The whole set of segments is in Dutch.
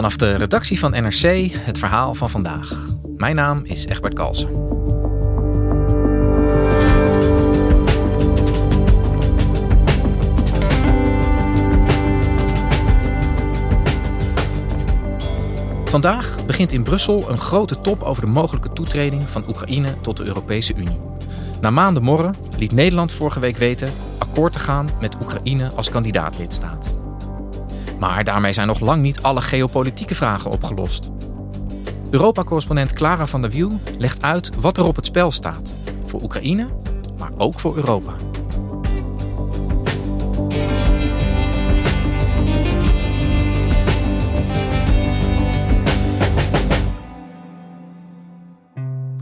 Vanaf de redactie van NRC het verhaal van vandaag. Mijn naam is Egbert Kalsen. Vandaag begint in Brussel een grote top over de mogelijke toetreding van Oekraïne tot de Europese Unie. Na maanden morren liet Nederland vorige week weten akkoord te gaan met Oekraïne als kandidaatlidstaat. Maar daarmee zijn nog lang niet alle geopolitieke vragen opgelost. Europa-correspondent Clara van der Wiel legt uit wat er op het spel staat. Voor Oekraïne, maar ook voor Europa.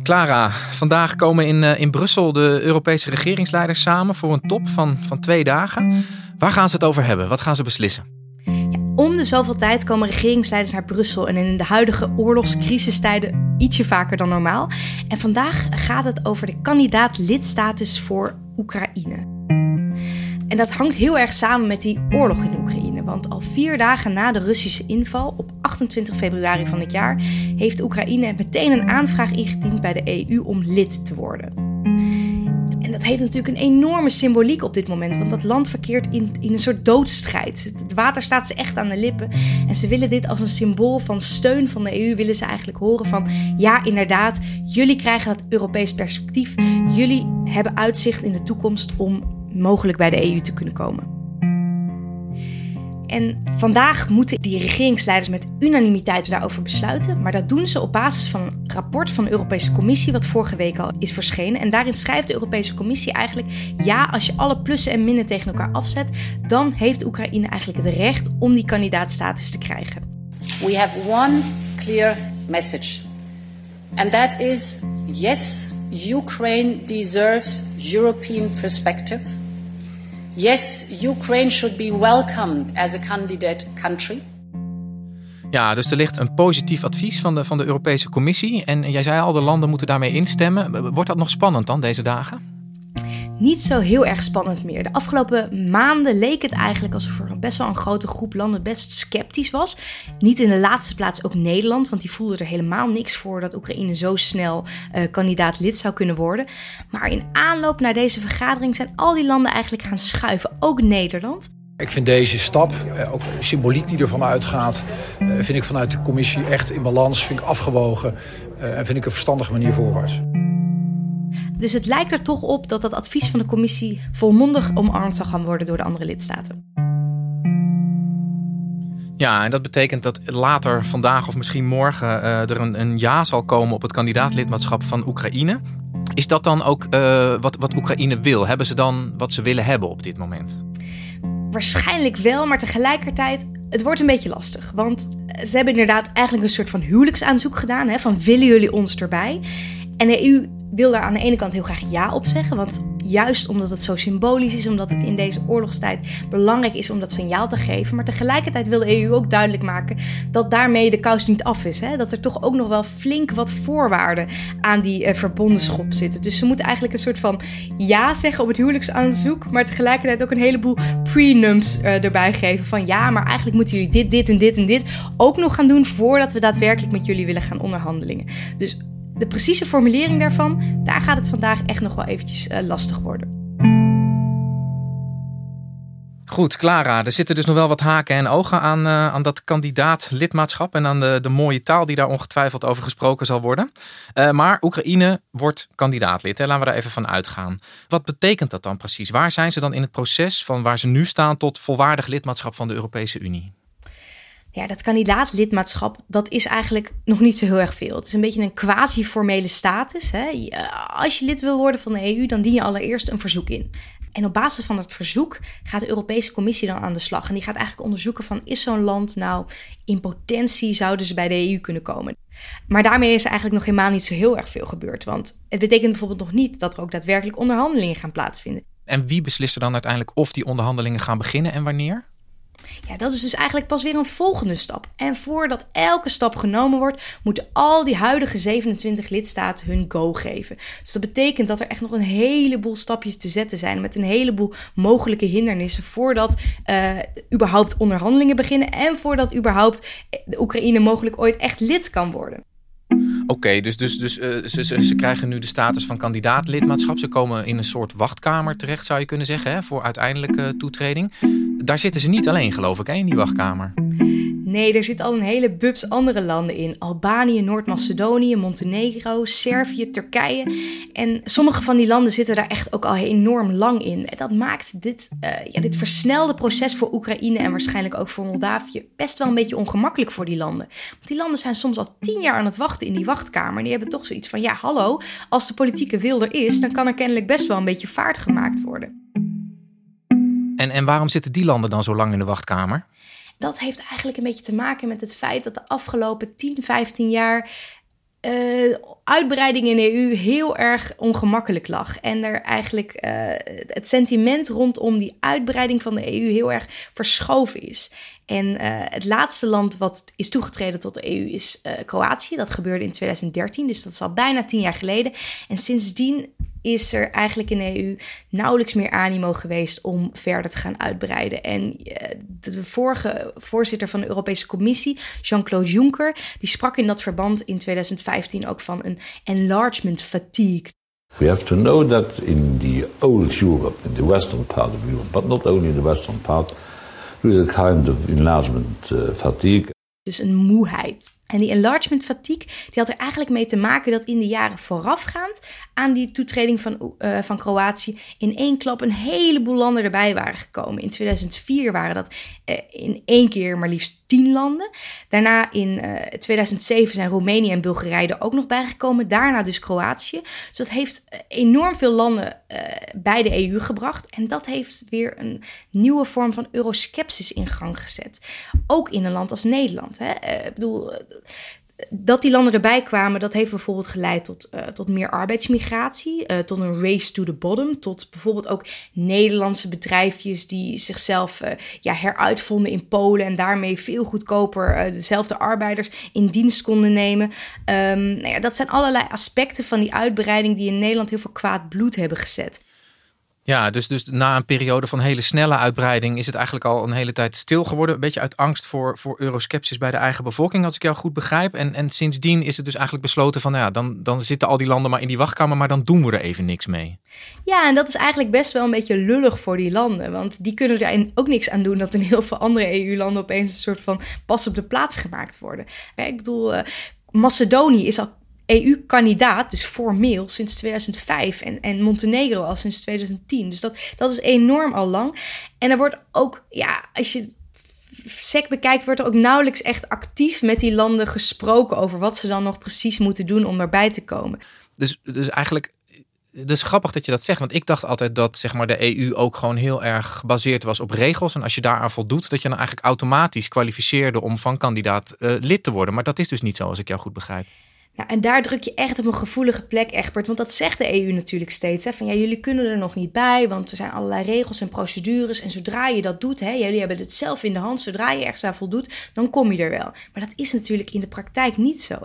Clara, vandaag komen in, uh, in Brussel de Europese regeringsleiders samen voor een top van, van twee dagen. Waar gaan ze het over hebben? Wat gaan ze beslissen? Om de zoveel tijd komen regeringsleiders naar Brussel en in de huidige oorlogscrisistijden ietsje vaker dan normaal. En vandaag gaat het over de kandidaat-lidstatus voor Oekraïne. En dat hangt heel erg samen met die oorlog in Oekraïne. Want al vier dagen na de Russische inval, op 28 februari van dit jaar, heeft Oekraïne meteen een aanvraag ingediend bij de EU om lid te worden. En dat heeft natuurlijk een enorme symboliek op dit moment, want dat land verkeert in, in een soort doodsstrijd. Het water staat ze echt aan de lippen en ze willen dit als een symbool van steun van de EU, willen ze eigenlijk horen van ja, inderdaad, jullie krijgen dat Europees perspectief, jullie hebben uitzicht in de toekomst om mogelijk bij de EU te kunnen komen. En vandaag moeten die regeringsleiders met unanimiteit daarover besluiten. Maar dat doen ze op basis van een rapport van de Europese Commissie, wat vorige week al is verschenen. En daarin schrijft de Europese Commissie eigenlijk: ja, als je alle plussen en minnen tegen elkaar afzet, dan heeft Oekraïne eigenlijk het recht om die kandidaatstatus te krijgen. We have one clear message. And that is yes, Ukraine deserves European perspective. Yes, Ukraine should be welcomed as a candidate country. Ja, dus er ligt een positief advies van de, van de Europese Commissie. En jij zei al, de landen moeten daarmee instemmen. Wordt dat nog spannend dan deze dagen? Niet zo heel erg spannend meer. De afgelopen maanden leek het eigenlijk alsof er best wel een grote groep landen best sceptisch was. Niet in de laatste plaats ook Nederland, want die voelde er helemaal niks voor dat Oekraïne zo snel uh, kandidaat lid zou kunnen worden. Maar in aanloop naar deze vergadering zijn al die landen eigenlijk gaan schuiven, ook Nederland. Ik vind deze stap, eh, ook symboliek die ervan uitgaat, eh, vind ik vanuit de commissie echt in balans, vind ik afgewogen en vind ik een verstandige manier voorwaarts. Dus het lijkt er toch op dat dat advies van de commissie volmondig omarmd zal gaan worden door de andere lidstaten. Ja, en dat betekent dat later vandaag of misschien morgen uh, er een, een, ja zal komen op het kandidaatlidmaatschap van Oekraïne. Is dat dan ook uh, wat, wat Oekraïne wil? Hebben ze dan wat ze willen hebben op dit moment? Waarschijnlijk wel, maar tegelijkertijd, het wordt een beetje lastig. Want ze hebben inderdaad eigenlijk een soort van huwelijksaanzoek gedaan. Hè, van willen jullie ons erbij? En de EU wil daar aan de ene kant heel graag ja op zeggen. Want juist omdat het zo symbolisch is, omdat het in deze oorlogstijd belangrijk is om dat signaal te geven. Maar tegelijkertijd wil de EU ook duidelijk maken dat daarmee de kous niet af is. Hè? Dat er toch ook nog wel flink wat voorwaarden aan die uh, verbondenschap zitten. Dus ze moeten eigenlijk een soort van ja zeggen op het huwelijksaanzoek. Maar tegelijkertijd ook een heleboel prenums uh, erbij geven. Van ja, maar eigenlijk moeten jullie dit, dit en dit en dit ook nog gaan doen voordat we daadwerkelijk met jullie willen gaan onderhandelingen. Dus de precieze formulering daarvan, daar gaat het vandaag echt nog wel eventjes uh, lastig worden. Goed, Clara, er zitten dus nog wel wat haken en ogen aan, uh, aan dat kandidaat-lidmaatschap en aan de, de mooie taal die daar ongetwijfeld over gesproken zal worden. Uh, maar Oekraïne wordt kandidaatlid, hè? laten we daar even van uitgaan. Wat betekent dat dan precies? Waar zijn ze dan in het proces van waar ze nu staan tot volwaardig lidmaatschap van de Europese Unie? Ja, dat kandidaatlidmaatschap, dat is eigenlijk nog niet zo heel erg veel. Het is een beetje een quasi-formele status. Hè. Als je lid wil worden van de EU, dan dien je allereerst een verzoek in. En op basis van dat verzoek gaat de Europese Commissie dan aan de slag. En die gaat eigenlijk onderzoeken van is zo'n land nou in potentie zouden ze bij de EU kunnen komen. Maar daarmee is eigenlijk nog helemaal niet zo heel erg veel gebeurd. Want het betekent bijvoorbeeld nog niet dat er ook daadwerkelijk onderhandelingen gaan plaatsvinden. En wie beslist er dan uiteindelijk of die onderhandelingen gaan beginnen en wanneer? Ja, dat is dus eigenlijk pas weer een volgende stap. En voordat elke stap genomen wordt, moeten al die huidige 27 lidstaten hun go geven. Dus dat betekent dat er echt nog een heleboel stapjes te zetten zijn met een heleboel mogelijke hindernissen voordat uh, überhaupt onderhandelingen beginnen en voordat überhaupt de Oekraïne mogelijk ooit echt lid kan worden. Oké, dus, dus, dus uh, ze, ze, ze, krijgen nu de status van kandidaatlidmaatschap. Ze komen in een soort wachtkamer terecht, zou je kunnen zeggen, hè, voor uiteindelijke toetreding. Daar zitten ze niet alleen, geloof ik, hè, in die wachtkamer. Nee, er zitten al een hele bubs andere landen in. Albanië, Noord-Macedonië, Montenegro, Servië, Turkije. En sommige van die landen zitten daar echt ook al enorm lang in. En dat maakt dit, uh, ja, dit versnelde proces voor Oekraïne en waarschijnlijk ook voor Moldavië best wel een beetje ongemakkelijk voor die landen. Want die landen zijn soms al tien jaar aan het wachten in die wachtkamer. En die hebben toch zoiets van, ja hallo, als de politieke wil er is, dan kan er kennelijk best wel een beetje vaart gemaakt worden. En, en waarom zitten die landen dan zo lang in de wachtkamer? Dat heeft eigenlijk een beetje te maken met het feit dat de afgelopen 10, 15 jaar uh, uitbreiding in de EU heel erg ongemakkelijk lag. En er eigenlijk uh, het sentiment rondom die uitbreiding van de EU heel erg verschoven is. En uh, het laatste land wat is toegetreden tot de EU is Kroatië. Dat gebeurde in 2013, dus dat is al bijna tien jaar geleden. En sindsdien is er eigenlijk in de EU nauwelijks meer animo geweest om verder te gaan uitbreiden. En eh, de vorige voorzitter van de Europese Commissie, Jean-Claude Juncker, die sprak in dat verband in 2015 ook van een enlargement fatigue. We have to know that in the old Europe, in the western part of Europe, but not only in the western part, there is a kind of enlargement uh, fatigue. Dus een moeheid. En die enlargement fatigue die had er eigenlijk mee te maken dat in de jaren voorafgaand aan die toetreding van, uh, van Kroatië in één klap een heleboel landen erbij waren gekomen. In 2004 waren dat uh, in één keer maar liefst tien landen. Daarna in uh, eh, 2007 zijn Roemenië en Bulgarije er ook nog bijgekomen. Daarna dus Kroatië. Dus dat heeft enorm veel landen bij de EU gebracht. En dat heeft weer een nieuwe vorm van euroskepsis in gang gezet. Ook in een land als Nederland. Hè? ik bedoel dat die landen erbij kwamen, dat heeft bijvoorbeeld geleid tot, uh, tot meer arbeidsmigratie, uh, tot een race to the bottom, tot bijvoorbeeld ook Nederlandse bedrijfjes die zichzelf uh, ja, heruitvonden in Polen en daarmee veel goedkoper dezelfde arbeiders in dienst konden nemen. Um, nou ja, dat zijn allerlei aspecten van die uitbreiding die in Nederland heel veel kwaad bloed hebben gezet. Ja, dus, dus na een periode van hele snelle uitbreiding is het eigenlijk al een hele tijd stil geworden. Een beetje uit angst voor, voor euroskepsis bij de eigen bevolking, als ik jou goed begrijp. En, en sindsdien is het dus eigenlijk besloten van, nou ja, dan, dan zitten al die landen maar in die wachtkamer, maar dan doen we er even niks mee. Ja, en dat is eigenlijk best wel een beetje lullig voor die landen. Want die kunnen er ook niks aan doen dat in heel veel andere EU-landen opeens een soort van pas op de plaats gemaakt worden. Ik bedoel, uh, Macedonië is al EU-kandidaat, dus formeel, sinds 2005. En, en Montenegro al sinds 2010. Dus dat, dat is enorm al lang. En er wordt ook, ja, als je sec bekijkt, wordt er ook nauwelijks echt actief met die landen gesproken over wat ze dan nog precies moeten doen om erbij te komen. Dus, dus eigenlijk het is grappig dat je dat zegt, want ik dacht altijd dat zeg maar, de EU ook gewoon heel erg gebaseerd was op regels. En als je daaraan voldoet, dat je dan eigenlijk automatisch kwalificeerde om van kandidaat uh, lid te worden. Maar dat is dus niet zo, als ik jou goed begrijp. En daar druk je echt op een gevoelige plek, Egbert. Want dat zegt de EU natuurlijk steeds. Hè, van ja, jullie kunnen er nog niet bij, want er zijn allerlei regels en procedures. En zodra je dat doet, hè, jullie hebben het zelf in de hand. Zodra je ergens aan voldoet, dan kom je er wel. Maar dat is natuurlijk in de praktijk niet zo.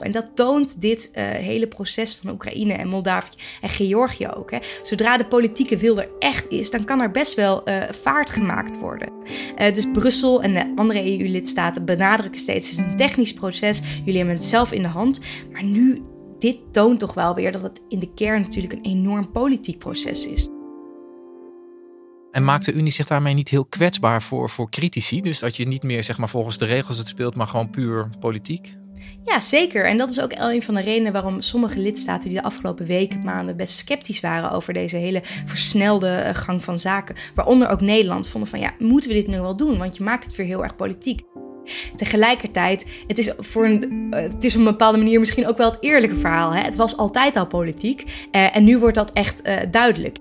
En dat toont dit uh, hele proces van Oekraïne en Moldavië en Georgië ook. Hè. Zodra de politieke wil er echt is, dan kan er best wel uh, vaart gemaakt worden. Uh, dus Brussel en de andere EU-lidstaten benadrukken steeds: het is een technisch proces, jullie hebben het zelf in de hand. Maar nu, dit toont toch wel weer dat het in de kern natuurlijk een enorm politiek proces is. En maakt de Unie zich daarmee niet heel kwetsbaar voor, voor critici? Dus dat je niet meer zeg maar, volgens de regels het speelt, maar gewoon puur politiek? Ja, zeker. En dat is ook een van de redenen waarom sommige lidstaten die de afgelopen weken, maanden best sceptisch waren over deze hele versnelde eh, gang van zaken, waaronder ook Nederland, vonden van ja, moeten we dit nu wel doen? Want je maakt het weer heel erg politiek. Tegelijkertijd, het is, voor een, eh, het is op een bepaalde manier misschien ook wel het eerlijke verhaal. Hè? Het was altijd al politiek uh, en nu wordt dat echt duidelijk.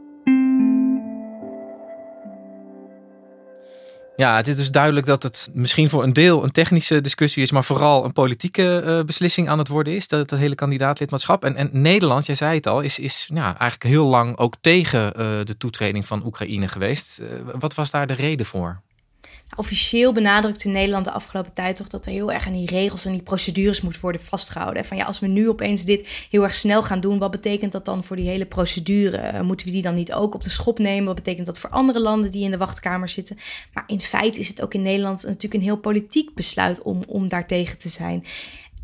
Ja, het is dus duidelijk dat het misschien voor een deel een technische discussie is, maar vooral een politieke uh, beslissing aan het worden is, dat, dat hele kandidaatlidmaatschap. En, en Nederland, jij zei het al, is, is ja, eigenlijk heel lang ook tegen uh, de toetreding van Oekraïne geweest. Uh, wat was daar de reden voor? Officieel benadrukte Nederland de afgelopen tijd toch dat er heel erg aan die regels en die procedures moet worden vastgehouden. Van ja, als we nu opeens dit heel erg snel gaan doen, wat betekent dat dan voor die hele procedure? Moeten we die dan niet ook op de schop nemen? Wat betekent dat voor andere landen die in de wachtkamer zitten? Maar in feite is het ook in Nederland natuurlijk een heel politiek besluit om, om daartegen te zijn.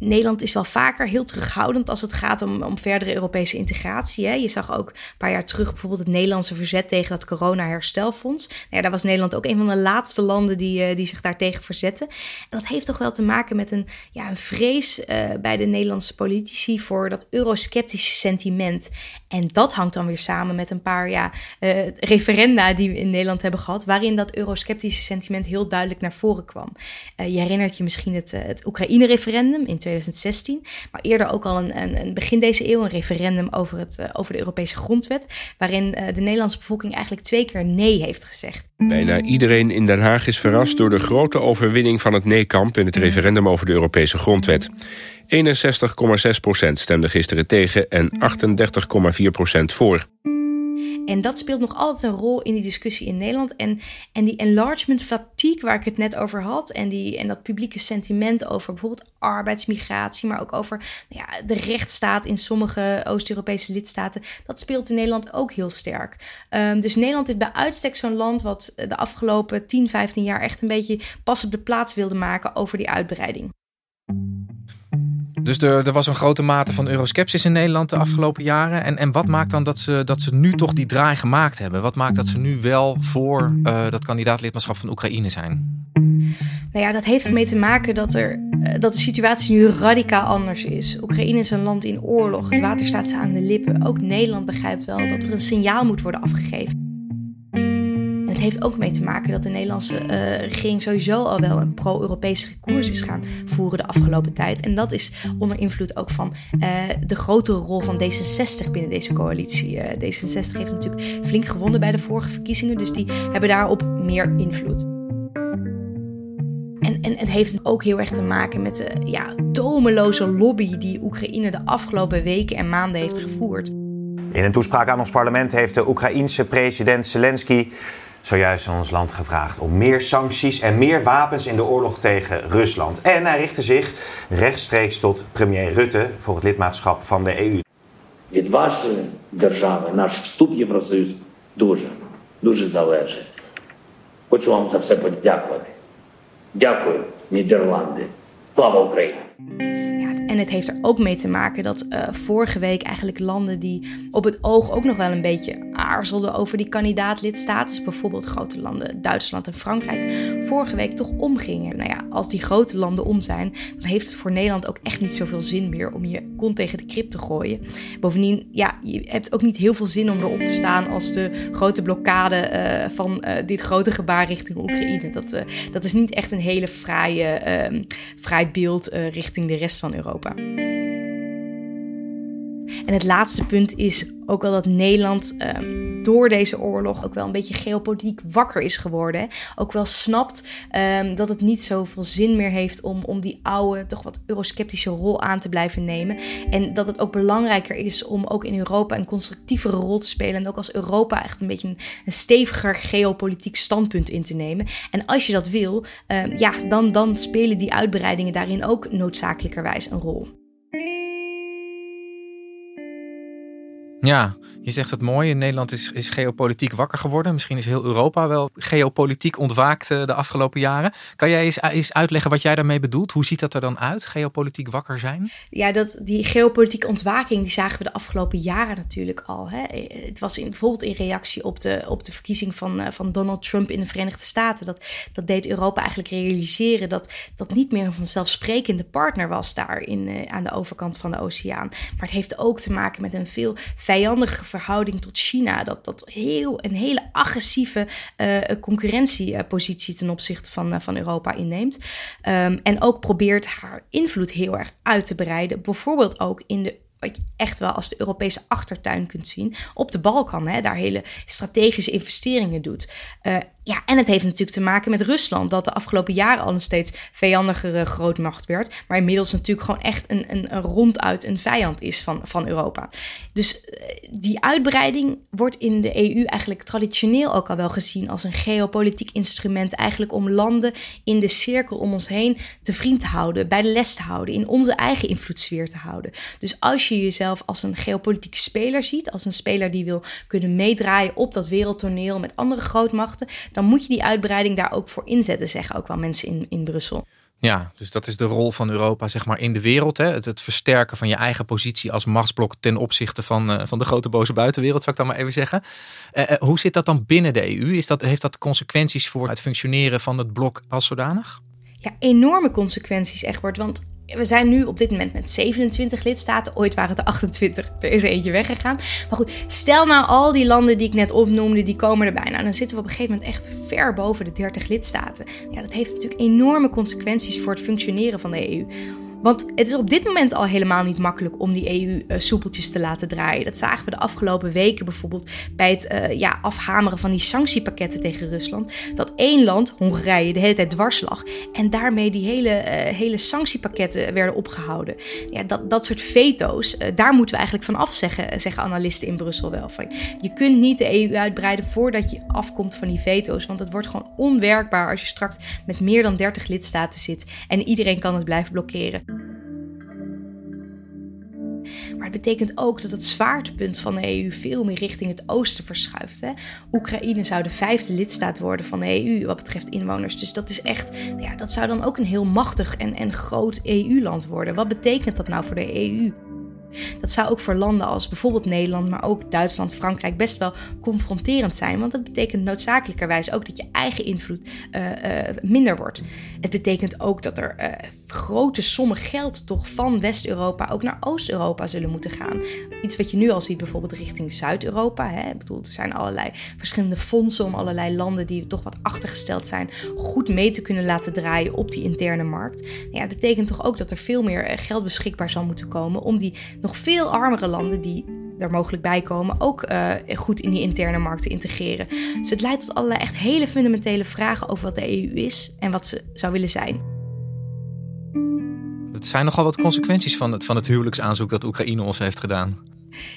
Nederland is wel vaker heel terughoudend als het gaat om, om verdere Europese integratie. Hè. Je zag ook een paar jaar terug bijvoorbeeld het Nederlandse verzet tegen dat corona-herstelfonds. Nou ja, daar was Nederland ook een van de laatste landen die, uh, die zich daartegen verzetten. En dat heeft toch wel te maken met een, ja, een vrees uh, bij de Nederlandse politici voor dat eurosceptische sentiment. En dat hangt dan weer samen met een paar ja, uh, referenda die we in Nederland hebben gehad, waarin dat eurosceptische sentiment heel duidelijk naar voren kwam. je herinnert je misschien het, het Oekraïne-referendum in 2016. Maar eerder ook al een, een, een begin deze eeuw een referendum over, het, uh, over de Europese grondwet. Waarin uh, de Nederlandse bevolking eigenlijk twee keer nee heeft gezegd. Bijna iedereen in Den Haag is verrast door de grote overwinning van het nee-kamp in het referendum over de Europese grondwet. 61,6% stemde gisteren tegen en 38,4% voor. En dat speelt nog altijd een rol in die discussie in Nederland. En, en die enlargement fatigue waar ik het net over had. En, die, en dat publieke sentiment over bijvoorbeeld arbeidsmigratie. Maar ook over nou ja, de rechtsstaat in sommige Oost-Europese lidstaten. Dat speelt in Nederland ook heel sterk. Um, dus Nederland is bij uitstek zo'n land wat de afgelopen 10, 15 jaar echt een beetje pas op de plaats wilde maken over die uitbreiding. Dus er, er, was een grote mate van euroskepsis in Nederland de afgelopen jaren. En, en wat maakt dan dat ze, dat ze nu toch die draai gemaakt hebben? Wat maakt dat ze nu wel voor uh, dat kandidaatlidmaatschap van Oekraïne zijn? Nou ja, dat heeft ermee te maken dat, er, dat de situatie nu radicaal anders is. Oekraïne is een land in oorlog. Het water staat ze aan de lippen. Ook Nederland begrijpt wel dat er een signaal moet worden afgegeven heeft ook mee te maken dat de Nederlandse uh, regering sowieso al wel een pro-Europese koers is gaan voeren de afgelopen tijd. En dat is onder invloed ook van uh, de grotere rol van D66 binnen deze coalitie. Uh, D66 heeft natuurlijk flink gewonnen bij de vorige verkiezingen, dus die hebben daarop meer invloed. En, en het heeft ook heel erg te maken met de ja, tomeloze lobby die Oekraïne de afgelopen weken en maanden heeft gevoerd. In een toespraak aan ons parlement heeft de Oekraïense president Zelensky zojuist aan ons land gevraagd om meer sancties en meer wapens in de oorlog tegen Rusland. En hij richtte zich rechtstreeks tot premier Rutte voor het lidmaatschap van de EU. Від вашої держави наш вступ в Євросоюз дуже, дуже залежить. Хочу вам за все подякувати. Дякую, Нідерланди. Слава Україні! En het heeft er ook mee te maken dat uh, vorige week eigenlijk landen die op het oog ook nog wel een beetje aarzelden over die kandidaatlidstatus, bijvoorbeeld grote landen Duitsland en Frankrijk, vorige week toch omgingen. Nou ja, als die grote landen om zijn, dan heeft het voor Nederland ook echt niet zoveel zin meer om je kont tegen de krip te gooien. Bovendien, ja, je hebt ook niet heel veel zin om erop te staan als de grote blokkade uh, van uh, dit grote gebaar richting Oekraïne. Dat, dat is niet echt een hele fraaie, fraai beeld richting de rest van Europa. Europa. En het laatste punt is ook wel dat Nederland uh, door deze oorlog ook wel een beetje geopolitiek wakker is geworden. Ook wel snapt um, dat het niet zoveel zin meer heeft om, om die oude, toch wat eurosceptische rol aan te blijven nemen. En dat het ook belangrijker is om ook in Europa een constructievere rol te spelen. En ook als Europa echt een beetje een, steviger geopolitiek standpunt in te nemen. En als je dat wil, um, ja, dan, dan spelen die uitbreidingen daarin ook noodzakelijkerwijs een rol. Ja, je zegt het mooi. Nederland is, is geopolitiek wakker geworden. Misschien is heel Europa wel geopolitiek ontwaakt eh, de afgelopen jaren. Kan jij eens, eens uitleggen wat jij daarmee bedoelt? Hoe ziet dat er dan uit, geopolitiek wakker zijn? Ja, dat, die geopolitieke ontwaking die zagen we de afgelopen jaren natuurlijk al. Hè. Het was in, bijvoorbeeld in reactie op de, op de verkiezing van, eh, van Donald Trump in de Verenigde Staten. Dat, dat deed Europa eigenlijk realiseren dat dat niet meer een vanzelfsprekende partner was daar in, aan de overkant van de oceaan. Maar het heeft ook te maken met een veel verhouding tot China. Dat, dat heel, een hele agressieve uh, concurrentiepositie ten opzichte van, uh, van Europa inneemt. Um, en ook probeert haar invloed heel erg uit te breiden. Bijvoorbeeld ook in de wat je echt wel als de Europese achtertuin kunt zien, op de Balkan, hè, daar hele strategische investeringen doet. Uh, ja, en het heeft natuurlijk te maken met Rusland, dat de afgelopen jaren al een steeds vijandigere grootmacht werd, maar inmiddels natuurlijk gewoon echt een, een, een ronduit een vijand is van, van Europa. Dus die uitbreiding wordt in de EU eigenlijk traditioneel ook al wel gezien als een geopolitiek instrument, eigenlijk om landen in de cirkel om ons heen te vriend te houden, bij de les te houden, in onze eigen invloedssfeer te houden. Dus als je jezelf als een geopolitieke speler ziet, als een speler die wil kunnen meedraaien op dat wereldtoneel met andere grootmachten, dan moet je die uitbreiding daar ook voor inzetten, zeggen ook wel mensen in, in Brussel. Ja, dus dat is de rol van Europa zeg maar, in de wereld. Hè? Het, het versterken van je eigen positie als machtsblok ten opzichte van, uh, van de grote boze buitenwereld, zou ik dan maar even zeggen. Uh, uh, hoe zit dat dan binnen de EU? Is dat, heeft dat consequenties voor het functioneren van het blok als zodanig? Ja, enorme consequenties, Egbert. Want we zijn nu op dit moment met 27 lidstaten. Ooit waren het er 28. Er is er eentje weggegaan. Maar goed, stel nou al die landen die ik net opnoemde, die komen erbij. Nou, dan zitten we op een gegeven moment echt ver boven de 30 lidstaten. Ja, dat heeft natuurlijk enorme consequenties voor het functioneren van de EU. Want het is op dit moment al helemaal niet makkelijk om die EU uh, soepeltjes te laten draaien. Dat zagen we de afgelopen weken bijvoorbeeld bij het uh, ja, afhameren van die sanctiepakketten tegen Rusland. Dat één land, Hongarije, de hele tijd dwars lag. En daarmee die hele, uh, hele sanctiepakketten werden opgehouden. Ja, dat, dat soort veto's, daar moeten we eigenlijk van af zeggen, zeggen analisten in Brussel wel. Van, je kunt niet de EU uitbreiden voordat je afkomt van die veto's. Want het wordt gewoon onwerkbaar als je straks met meer dan 30 lidstaten zit. En iedereen kan het blijven blokkeren. Maar het betekent ook dat het zwaartepunt van de EU veel meer richting het oosten verschuift. Hè? Oekraïne zou de vijfde lidstaat worden van de EU wat betreft inwoners. Dus dat is echt, ja, dat zou dan ook een heel machtig en, en groot EU-land worden. Wat betekent dat nou voor de EU? Dat zou ook voor landen als bijvoorbeeld Nederland, maar ook Duitsland, Frankrijk best wel confronterend zijn. Want dat betekent noodzakelijkerwijs ook dat je eigen invloed uh, uh, minder wordt. Het betekent ook dat er uh, grote sommen geld toch van West-Europa ook naar Oost-Europa zullen moeten gaan. Iets wat je nu al ziet bijvoorbeeld richting Zuid-Europa. Ik bedoel, er zijn allerlei verschillende fondsen om allerlei landen die toch wat achtergesteld zijn, goed mee te kunnen laten draaien op die interne markt. Ja, het betekent toch ook dat er veel meer geld beschikbaar zal moeten komen om die nog veel armere landen die er mogelijk bij komen, ook uh, goed in die interne markt te integreren. Dus het leidt tot allerlei echt hele fundamentele vragen over wat de EU is en wat ze zou willen zijn. Het zijn nogal wat consequenties van het, van het huwelijksaanzoek dat Oekraïne ons heeft gedaan.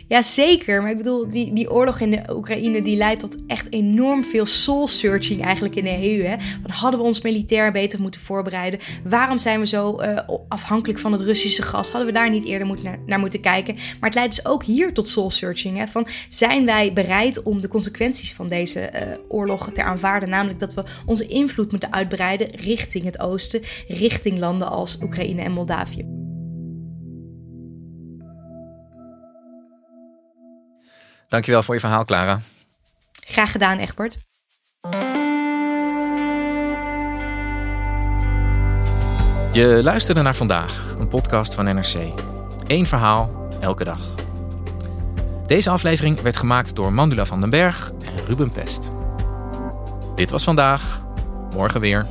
Ja, zeker. Maar ik bedoel, die, die oorlog in de Oekraïne die leidt tot echt enorm veel soul-searching eigenlijk in de EU. Hè? Want hadden we ons militair beter moeten voorbereiden? Waarom zijn we zo uh, afhankelijk van het Russische gas? Hadden we daar niet eerder moet naar, moeten kijken? Maar het leidt dus ook hier tot soul-searching. Van, zijn wij bereid om de consequenties van deze uh, oorlog te aanvaarden? Namelijk dat we onze invloed moeten uitbreiden richting het oosten, richting landen als Oekraïne en Moldavië. Dankjewel voor je verhaal, Clara. Graag gedaan, Egbert. Je luisterde naar vandaag, een podcast van NRC. Eén verhaal, elke dag. Deze aflevering werd gemaakt door Mandula van den Berg en Ruben Pest. Dit was vandaag, morgen weer.